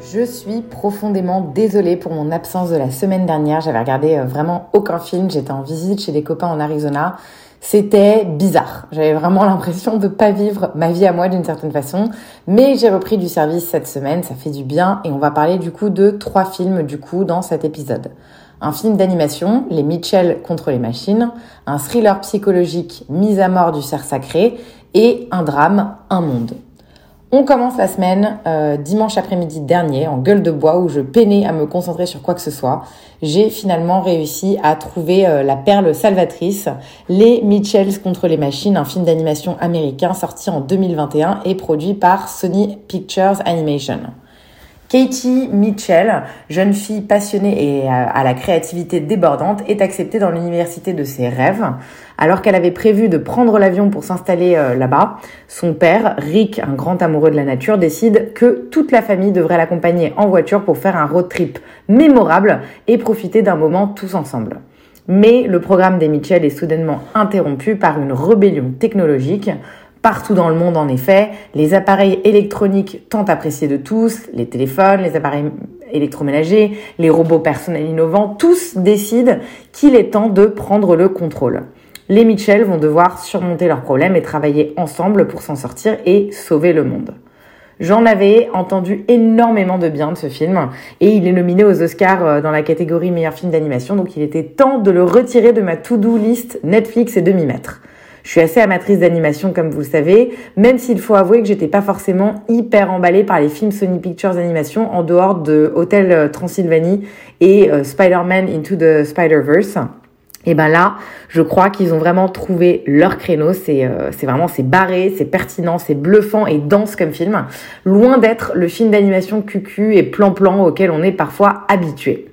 Je suis profondément désolée pour mon absence de la semaine dernière. J'avais regardé euh, vraiment aucun film. J'étais en visite chez des copains en Arizona. C'était bizarre. J'avais vraiment l'impression de pas vivre ma vie à moi d'une certaine façon. Mais j'ai repris du service cette semaine. Ça fait du bien. Et on va parler du coup de trois films du coup dans cet épisode un film d'animation, Les Mitchell contre les machines, un thriller psychologique, Mise à mort du cerf sacré, et un drame, Un monde. On commence la semaine euh, dimanche après-midi dernier en gueule de bois où je peinais à me concentrer sur quoi que ce soit. J'ai finalement réussi à trouver euh, la perle salvatrice, Les Mitchells contre les machines, un film d'animation américain sorti en 2021 et produit par Sony Pictures Animation. Katie Mitchell, jeune fille passionnée et à la créativité débordante, est acceptée dans l'université de ses rêves. Alors qu'elle avait prévu de prendre l'avion pour s'installer euh, là-bas, son père, Rick, un grand amoureux de la nature, décide que toute la famille devrait l'accompagner en voiture pour faire un road trip mémorable et profiter d'un moment tous ensemble. Mais le programme des Mitchell est soudainement interrompu par une rébellion technologique Partout dans le monde, en effet, les appareils électroniques tant appréciés de tous, les téléphones, les appareils électroménagers, les robots personnels innovants, tous décident qu'il est temps de prendre le contrôle. Les Mitchell vont devoir surmonter leurs problèmes et travailler ensemble pour s'en sortir et sauver le monde. J'en avais entendu énormément de bien de ce film et il est nominé aux Oscars euh, dans la catégorie meilleur film d'animation donc il était temps de le retirer de ma to-do list Netflix et demi-mètre. Je suis assez amatrice d'animation, comme vous le savez, même s'il faut avouer que j'étais pas forcément hyper emballée par les films Sony Pictures Animation en dehors de Hotel euh, Transylvanie et euh, Spider-Man Into the Spider-Verse. Et ben là, je crois qu'ils ont vraiment trouvé leur créneau. C'est euh, vraiment c'est barré, c'est pertinent, c'est bluffant et dense comme film, loin d'être le film d'animation cucu et plan-plan auquel on est parfois habitué.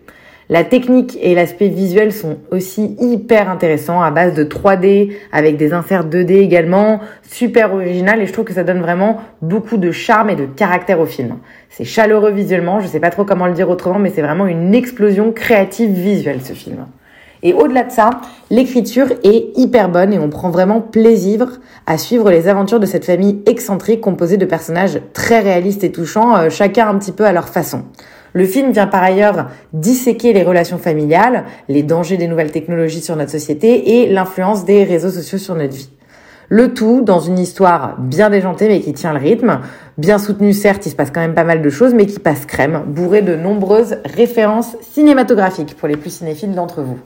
La technique et l'aspect visuel sont aussi hyper intéressants à base de 3D avec des inserts 2D également, super original et je trouve que ça donne vraiment beaucoup de charme et de caractère au film. C'est chaleureux visuellement, je sais pas trop comment le dire autrement mais c'est vraiment une explosion créative visuelle ce film. Et au-delà de ça, l'écriture est hyper bonne et on prend vraiment plaisir à suivre les aventures de cette famille excentrique composée de personnages très réalistes et touchants, euh, chacun un petit peu à leur façon. Le film vient par ailleurs disséquer les relations familiales, les dangers des nouvelles technologies sur notre société et l'influence des réseaux sociaux sur notre vie. Le tout dans une histoire bien déjantée mais qui tient le rythme, bien soutenue certes, il se passe quand même pas mal de choses mais qui passe crème, bourrée de nombreuses références cinématographiques pour les plus cinéphiles d'entre vous.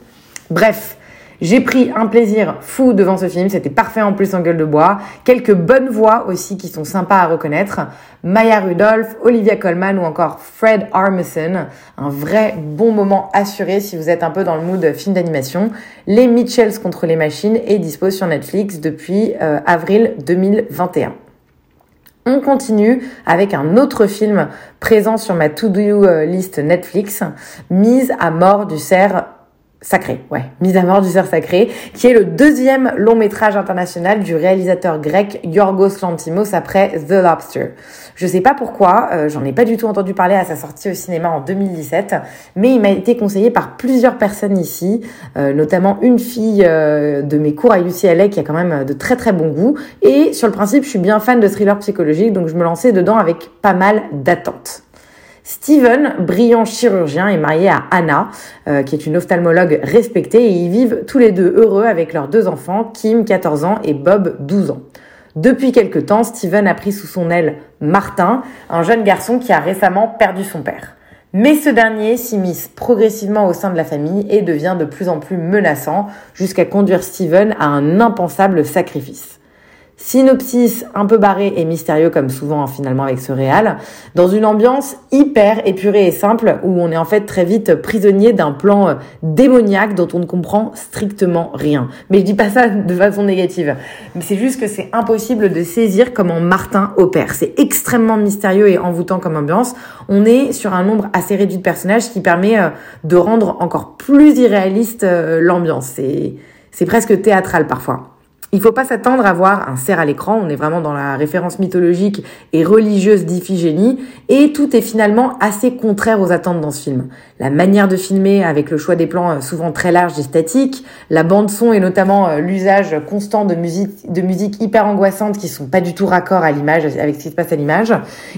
Bref, j'ai pris un plaisir fou devant ce film, c'était parfait en plus en gueule de bois. Quelques bonnes voix aussi qui sont sympas à reconnaître. Maya Rudolph, Olivia Colman ou encore Fred Armisen. Un vrai bon moment assuré si vous êtes un peu dans le mood film d'animation. Les Mitchells contre les machines est dispo sur Netflix depuis euh, avril 2021. On continue avec un autre film présent sur ma to-do euh, list Netflix, Mise à mort du cerf Sacré, ouais, Mise à mort du cerf sacré, qui est le deuxième long métrage international du réalisateur grec Yorgos Lantimos après The Lobster. Je sais pas pourquoi, euh, j'en ai pas du tout entendu parler à sa sortie au cinéma en 2017, mais il m'a été conseillé par plusieurs personnes ici, euh, notamment une fille euh, de mes cours à UCLA qui a quand même de très très bon goût. Et sur le principe, je suis bien fan de thriller psychologique, donc je me lançais dedans avec pas mal d'attentes. Steven, brillant chirurgien, est marié à Anna, euh, qui est une ophtalmologue respectée, et ils vivent tous les deux heureux avec leurs deux enfants, Kim, 14 ans, et Bob, 12 ans. Depuis quelque temps, Steven a pris sous son aile Martin, un jeune garçon qui a récemment perdu son père. Mais ce dernier s'immisce progressivement au sein de la famille et devient de plus en plus menaçant, jusqu'à conduire Steven à un impensable sacrifice. Synopsis un peu barré et mystérieux comme souvent finalement avec ce réal, dans une ambiance hyper épurée et simple où on est en fait très vite prisonnier d'un plan euh, démoniaque dont on ne comprend strictement rien. Mais je dis pas ça de façon négative, mais c'est juste que c'est impossible de saisir comment Martin opère. C'est extrêmement mystérieux et envoûtant comme ambiance. On est sur un nombre assez réduit de personnages qui permet euh, de rendre encore plus irréaliste euh, l'ambiance. C'est presque théâtral parfois. Il faut pas s'attendre à voir un cerf à l'écran, on est vraiment dans la référence mythologique et religieuse d'Iphigénie, et tout est finalement assez contraire aux attentes dans ce film. La manière de filmer, avec le choix des plans euh, souvent très larges et statiques, la bande son et notamment euh, l'usage constant de musique, de musique hyper angoissante qui sont pas du tout raccord à l'image, avec ce qui se passe à l'image,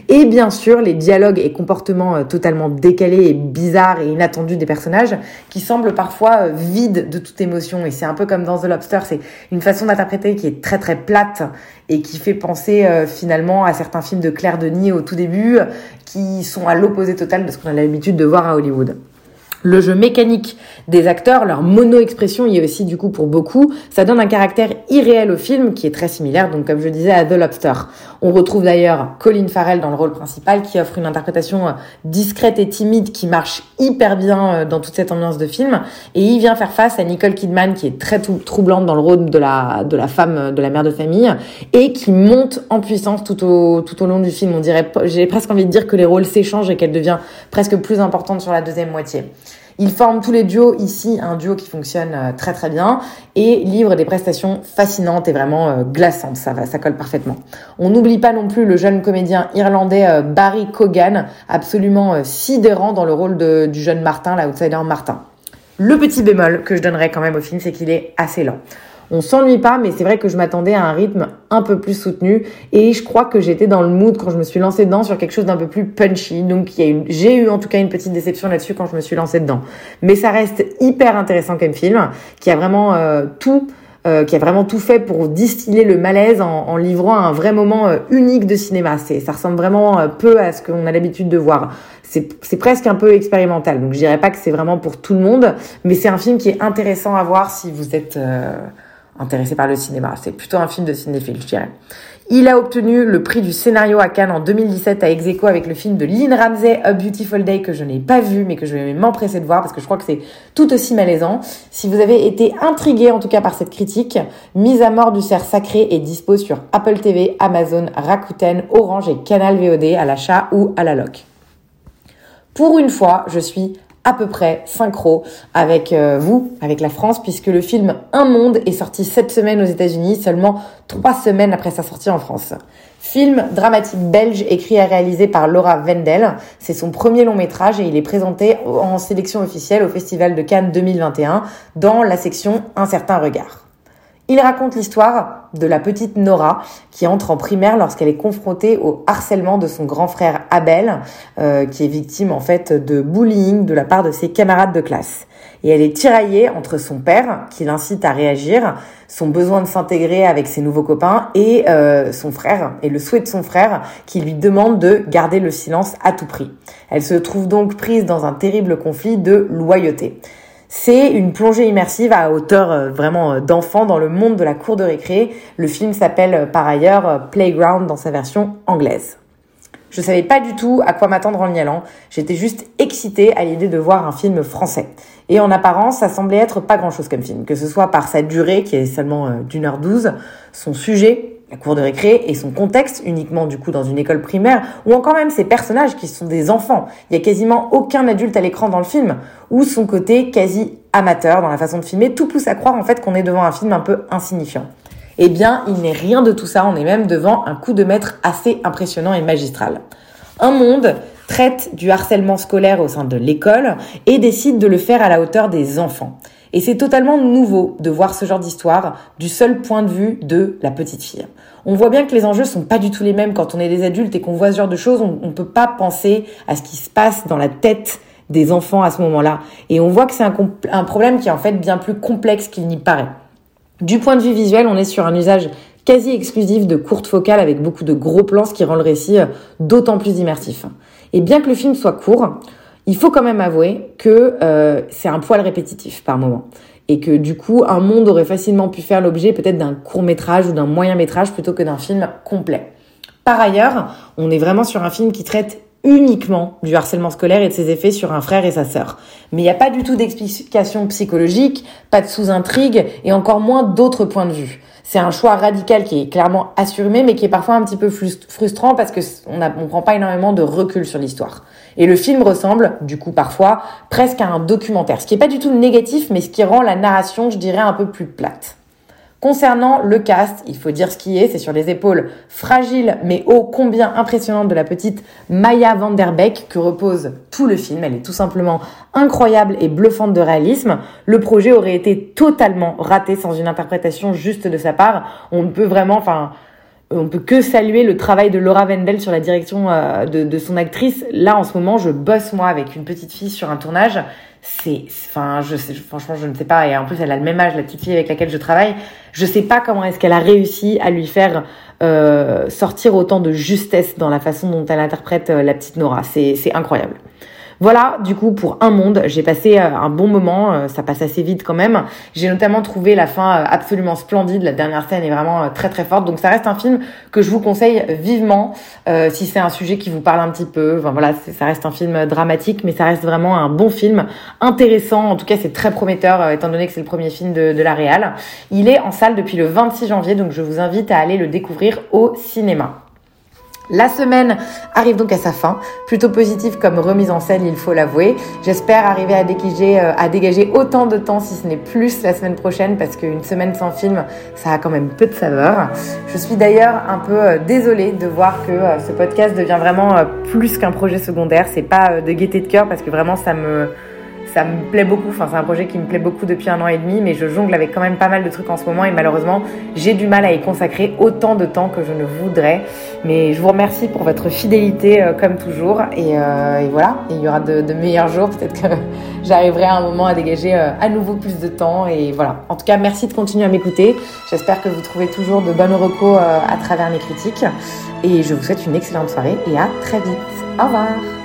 et bien sûr les dialogues et comportements euh, totalement décalés et bizarres et inattendus des personnages, qui semblent parfois vides de toute émotion, et c'est un peu comme dans The Lobster, c'est une façon qui est très très plate et qui fait penser euh, finalement à certains films de Claire Denis au tout début, qui sont à l'opposé total de ce qu'on a l'habitude de voir à Hollywood le jeu mécanique des acteurs, leur mono-expression y est aussi du coup pour beaucoup, ça donne un caractère irréel au film qui est très similaire, donc comme je disais, à The Lobster. On retrouve d'ailleurs Colin Farrell dans le rôle principal qui offre une interprétation euh, discrète et timide qui marche hyper bien euh, dans toute cette ambiance de film, et il vient faire face à Nicole Kidman qui est très troublante dans le rôle de la, de la femme, euh, de la mère de famille, et qui monte en puissance tout au, tout au long du film. On dirait, j'ai presque envie de dire que les rôles s'échangent et qu'elle devient presque plus importante sur la deuxième moitié. Ils forment tous les duos ici un duo qui fonctionne euh, très très bien et livrent des prestations fascinantes et vraiment euh, glaçantes. Ça va, ça colle parfaitement. On n'oublie pas non plus le jeune comédien irlandais euh, Barry Cogan, absolument sidérant dans le rôle du jeune Martin, l'outsider Martin. Le petit bémol que je donnerais quand même au film, c'est qu'il est assez lent. On s'ennuie pas, mais c'est vrai que je m'attendais à un rythme un peu plus soutenu et je crois que j'étais dans le mood quand je me suis lancée dedans sur quelque chose d'un peu plus punchy. Donc j'ai eu en tout cas une petite déception là-dessus quand je me suis lancée dedans. Mais ça reste hyper intéressant comme film, qui a vraiment euh, tout. Euh, qui a vraiment tout fait pour distiller le malaise en, en livrant un vrai moment euh, unique de cinéma. C'est, ça ressemble vraiment peu à ce qu'on a l'habitude de voir. C'est, c'est presque un peu expérimental. Donc je dirais pas que c'est vraiment pour tout le monde, mais c'est un film qui est intéressant à voir si vous êtes intéressé par le cinéma. C'est plutôt un film de cinéphile, je dirais. Il a obtenu le prix du scénario à Cannes en 2017 à Execo avec le film de Lynn Ramsey, A Beautiful Day, que je n'ai pas vu, mais que je vais m'empresser de voir parce que je crois que c'est tout aussi malaisant. Si vous avez été intrigué, en tout cas, par cette critique, Mise à mort du cerf sacré est dispo sur Apple TV, Amazon, Rakuten, Orange et Canal VOD à l'achat ou à la loc. Pour une fois, je suis à peu près synchro avec euh, vous, avec la France, puisque le film Un Monde est sorti cette semaine aux États-Unis, seulement trois semaines après sa sortie en France. Film dramatique belge écrit et réalisé par Laura Wendel. C'est son premier long métrage et il est présenté en sélection officielle au Festival de Cannes 2021 dans la section Un certain regard. Il raconte l'histoire de la petite Nora qui entre en primaire lorsqu'elle est confrontée au harcèlement de son grand frère Abel, euh, qui est victime en fait de bullying de la part de ses camarades de classe. Et elle est tiraillée entre son père, qui l'incite à réagir, son besoin de s'intégrer avec ses nouveaux copains, et euh, son frère, et le souhait de son frère, qui lui demande de garder le silence à tout prix. Elle se trouve donc prise dans un terrible conflit de loyauté. C'est une plongée immersive à hauteur euh, vraiment euh, d'enfant dans le monde de la cour de récré. Le film s'appelle euh, par ailleurs Playground dans sa version anglaise. Je savais pas du tout à quoi m'attendre en y allant. J'étais juste excitée à l'idée de voir un film français. Et en apparence, ça semblait être pas grand chose comme film. Que ce soit par sa durée, qui est seulement d'une heure douze, son sujet, la cour de récré et son contexte uniquement du coup dans une école primaire ou encore même ses personnages qui sont des enfants. Il y a quasiment aucun adulte à l'écran dans le film ou son côté quasi amateur dans la façon de filmer tout pousse à croire en fait qu'on est devant un film un peu insignifiant. Eh bien, il n'est rien de tout ça, on est même devant un coup de maître assez impressionnant et magistral. Un monde traite du harcèlement scolaire au sein de l'école et décide de le faire à la hauteur des enfants. Et c'est totalement nouveau de voir ce genre d'histoire du seul point de vue de la petite fille. On voit bien que les enjeux sont pas du tout les mêmes quand on est des adultes et qu'on voit ce genre de choses. On, ne peut pas penser à ce qui se passe dans la tête des enfants à ce moment-là. Et on voit que c'est un, un problème qui est en fait bien plus complexe qu'il n'y paraît. Du point de vue visuel, on est sur un usage quasi exclusif de courtes focales avec beaucoup de gros plans, ce qui rend le récit d'autant plus immersif. Et bien que le film soit court, il faut quand même avouer que euh, c'est un poil répétitif par moment. et que du coup un monde aurait facilement pu faire l'objet peut-être d'un court métrage ou d'un moyen métrage plutôt que d'un film complet. Par ailleurs, on est vraiment sur un film qui traite uniquement du harcèlement scolaire et de ses effets sur un frère et sa sœur. Mais il n'y a pas du tout d'explication psychologique, pas de sous-intrigue et encore moins d'autres points de vue. C'est un choix radical qui est clairement assumé mais qui est parfois un petit peu frustrant parce que on ne prend pas énormément de recul sur l'histoire. Et le film ressemble, du coup parfois, presque à un documentaire. Ce qui est pas du tout négatif mais ce qui rend la narration, je dirais, un peu plus plate. Concernant le cast, il faut dire ce qui est, c'est sur les épaules fragiles mais ô combien impressionnantes de la petite Maya van que repose tout le film. Elle est tout simplement incroyable et bluffante de réalisme. Le projet aurait été totalement raté sans une interprétation juste de sa part. On ne peut vraiment, enfin, on peut que saluer le travail de Laura Wendell sur la direction euh, de, son actrice. Là, en ce moment, je bosse moi avec une petite fille sur un tournage c'est, enfin, je sais, franchement, je ne sais pas. Et en plus, elle a le même âge, la petite fille avec laquelle je travaille. Je sais pas comment est-ce qu'elle a réussi à lui faire euh, sortir autant de justesse dans la façon dont elle interprète euh, la petite Nora. C'est, c'est incroyable. Voilà, du coup, pour un monde, j'ai passé euh, un bon moment, euh, ça passe assez vite quand même. J'ai notamment trouvé la fin euh, absolument splendide, la dernière scène est vraiment très très forte. Donc ça reste un film que je vous conseille vivement si c'est un sujet qui vous parle un petit peu. Enfin voilà, ça reste un film dramatique, mais ça reste vraiment un bon film, intéressant. En tout cas, c'est très prometteur étant donné que c'est le premier film de, de la Réal. Il est en salle depuis le 26 janvier, donc je vous invite à aller le découvrir au cinéma. La semaine arrive donc à sa fin, plutôt positive comme remise en scène, il faut l'avouer. J'espère arriver à dégager, euh, à dégager autant de temps, si ce n'est plus, la semaine prochaine, parce qu'une semaine sans film, ça a quand même peu de saveur. Je suis d'ailleurs un peu euh, désolée de voir que euh, ce podcast devient vraiment plus qu'un projet secondaire. C'est pas de gaieté de cœur, parce que vraiment ça me ça me plaît beaucoup. Enfin, c'est un projet qui me plaît beaucoup depuis un an et demi, mais je jongle avec quand même pas mal de trucs en ce moment et malheureusement, j'ai du mal à y consacrer autant de temps que je ne voudrais. Mais je vous remercie pour votre fidélité euh, comme toujours et, euh, voilà. il y aura de, meilleurs jours. Peut-être que j'arriverai à un moment à dégager euh, à nouveau plus de temps et voilà. En tout cas, merci de continuer à m'écouter. J'espère que vous trouvez toujours de bonnes recos à travers mes critiques et je vous souhaite une excellente soirée et à très vite. Au revoir.